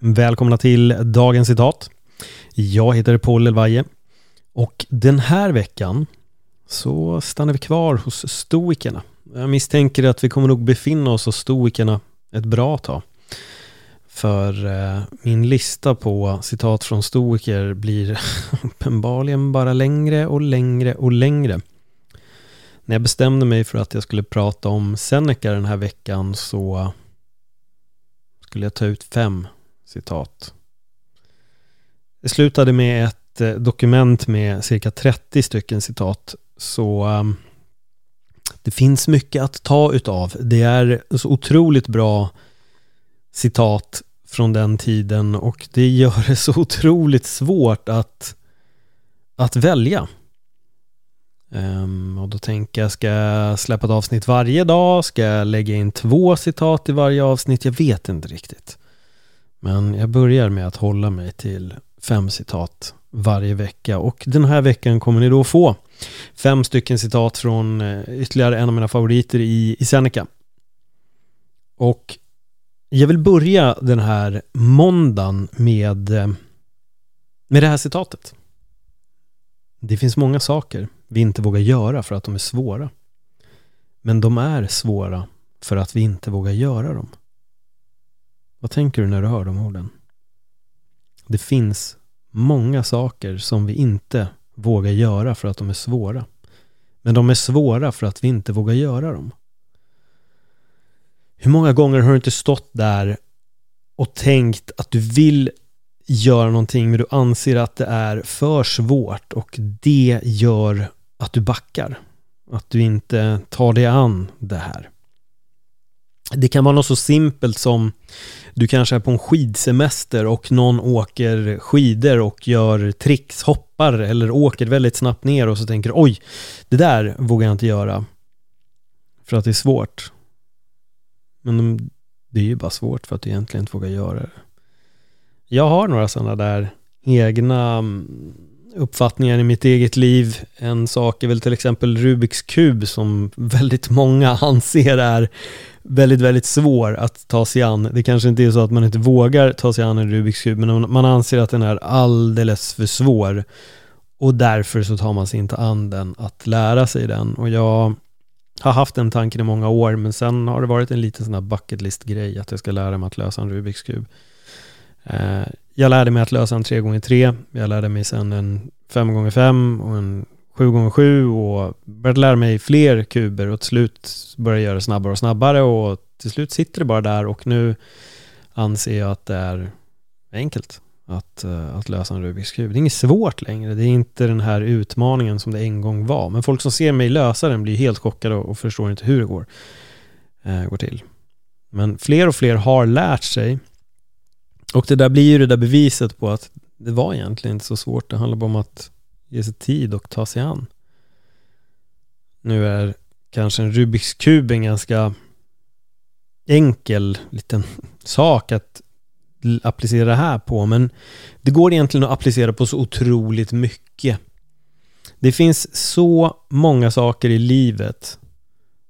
Välkomna till dagens citat. Jag heter Paul Elvaje och den här veckan så stannar vi kvar hos stoikerna. Jag misstänker att vi kommer nog befinna oss hos stoikerna ett bra tag. För eh, min lista på citat från stoiker blir uppenbarligen bara längre och längre och längre. När jag bestämde mig för att jag skulle prata om Seneca den här veckan så skulle jag ta ut fem citat. Det slutade med ett eh, dokument med cirka 30 stycken citat. Så um, det finns mycket att ta utav. Det är så otroligt bra citat från den tiden och det gör det så otroligt svårt att, att välja. Um, och då tänker jag, ska jag släppa ett avsnitt varje dag? Ska jag lägga in två citat i varje avsnitt? Jag vet inte riktigt. Men jag börjar med att hålla mig till fem citat varje vecka och den här veckan kommer ni då få fem stycken citat från eh, ytterligare en av mina favoriter i, i Seneca. Och jag vill börja den här måndagen med, eh, med det här citatet. Det finns många saker vi inte vågar göra för att de är svåra. Men de är svåra för att vi inte vågar göra dem. Vad tänker du när du hör de orden? Det finns många saker som vi inte vågar göra för att de är svåra. Men de är svåra för att vi inte vågar göra dem. Hur många gånger har du inte stått där och tänkt att du vill göra någonting men du anser att det är för svårt och det gör att du backar. Att du inte tar dig an det här. Det kan vara något så simpelt som du kanske är på en skidsemester och någon åker skidor och gör tricks, hoppar eller åker väldigt snabbt ner och så tänker oj, det där vågar jag inte göra. För att det är svårt. Men det är ju bara svårt för att du egentligen inte vågar göra det. Jag har några sådana där egna mm, uppfattningar i mitt eget liv. En sak är väl till exempel Rubiks kub som väldigt många anser är väldigt, väldigt svår att ta sig an. Det kanske inte är så att man inte vågar ta sig an en Rubiks kub, men man anser att den är alldeles för svår. Och därför så tar man sig inte an den att lära sig den. Och jag har haft den tanken i många år, men sen har det varit en liten sån här bucket list-grej att jag ska lära mig att lösa en Rubiks kub. Eh, jag lärde mig att lösa en 3x3, jag lärde mig sen en 5x5 och en 7x7 och började lära mig fler kuber och till slut började jag göra det snabbare och snabbare och till slut sitter det bara där och nu anser jag att det är enkelt att, eh, att lösa en Rubiks kub. Det är inget svårt längre, det är inte den här utmaningen som det en gång var. Men folk som ser mig lösa den blir helt chockade och förstår inte hur det går, eh, går till. Men fler och fler har lärt sig och det där blir ju det där beviset på att det var egentligen inte så svårt. Det handlar bara om att ge sig tid och ta sig an. Nu är kanske en Rubiks kub en ganska enkel liten sak att applicera det här på, men det går egentligen att applicera på så otroligt mycket. Det finns så många saker i livet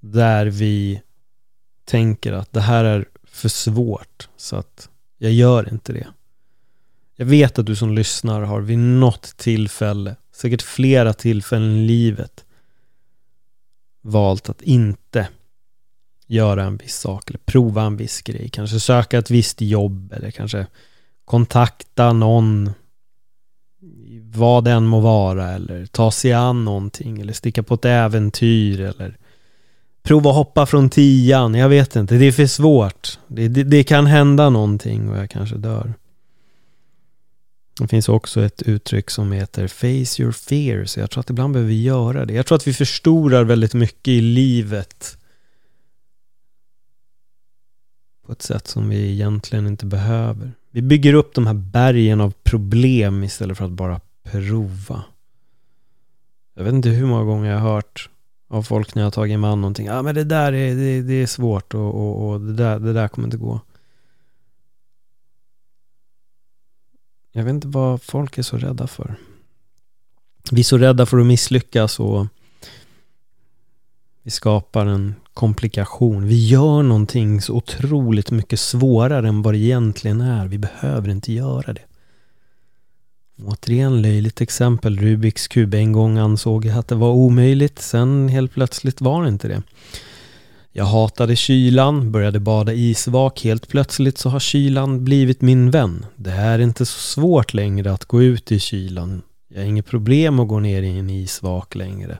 där vi tänker att det här är för svårt så att jag gör inte det. Jag vet att du som lyssnar har vid något tillfälle, säkert flera tillfällen i livet, valt att inte göra en viss sak eller prova en viss grej. Kanske söka ett visst jobb eller kanske kontakta någon vad den må vara eller ta sig an någonting eller sticka på ett äventyr eller prova att hoppa från tian. Jag vet inte, det är för svårt. Det, det, det kan hända någonting och jag kanske dör. Det finns också ett uttryck som heter Face your fears. Jag tror att ibland behöver vi göra det. Jag tror att vi förstorar väldigt mycket i livet på ett sätt som vi egentligen inte behöver. Vi bygger upp de här bergen av problem istället för att bara prova. Jag vet inte hur många gånger jag har hört av folk när jag har tagit mig an någonting. Ja, ah, men det där är, det, det är svårt och, och, och, det, där, det där kommer inte gå. Jag vet inte vad folk är så rädda för. Vi är så rädda för att misslyckas och vi skapar en komplikation. Vi gör någonting så otroligt mycket svårare än vad det egentligen är. Vi behöver inte göra det. Återigen löjligt exempel. Rubiks kub. En gång ansåg jag att det var omöjligt. Sen helt plötsligt var det inte det. Jag hatade kylan, började bada isvak. Helt plötsligt så har kylan blivit min vän. Det är inte så svårt längre att gå ut i kylan. Jag har inget problem att gå ner i en isvak längre.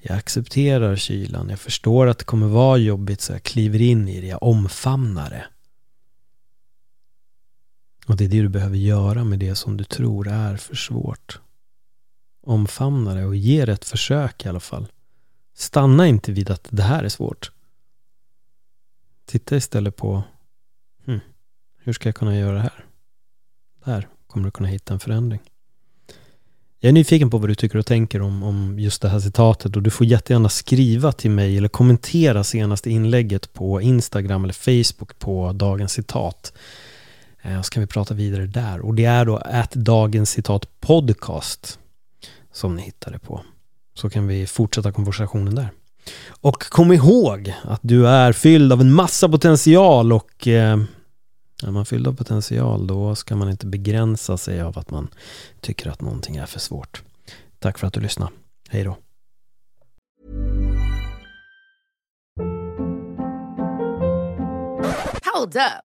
Jag accepterar kylan. Jag förstår att det kommer vara jobbigt så jag kliver in i det. Jag omfamnar det. Och det är det du behöver göra med det som du tror är för svårt. Omfamna det och ge det ett försök i alla fall. Stanna inte vid att det här är svårt. Titta istället på hmm, hur ska jag kunna göra det här? Där kommer du kunna hitta en förändring. Jag är nyfiken på vad du tycker och tänker om, om just det här citatet och du får jättegärna skriva till mig eller kommentera senaste inlägget på Instagram eller Facebook på dagens citat. Och så kan vi prata vidare där. Och det är då att dagens citat podcast som ni hittar det på. Så kan vi fortsätta konversationen där. Och kom ihåg att du är fylld av en massa potential och eh, är man fylld av potential då ska man inte begränsa sig av att man tycker att någonting är för svårt. Tack för att du lyssnade. Hej då. Hold up.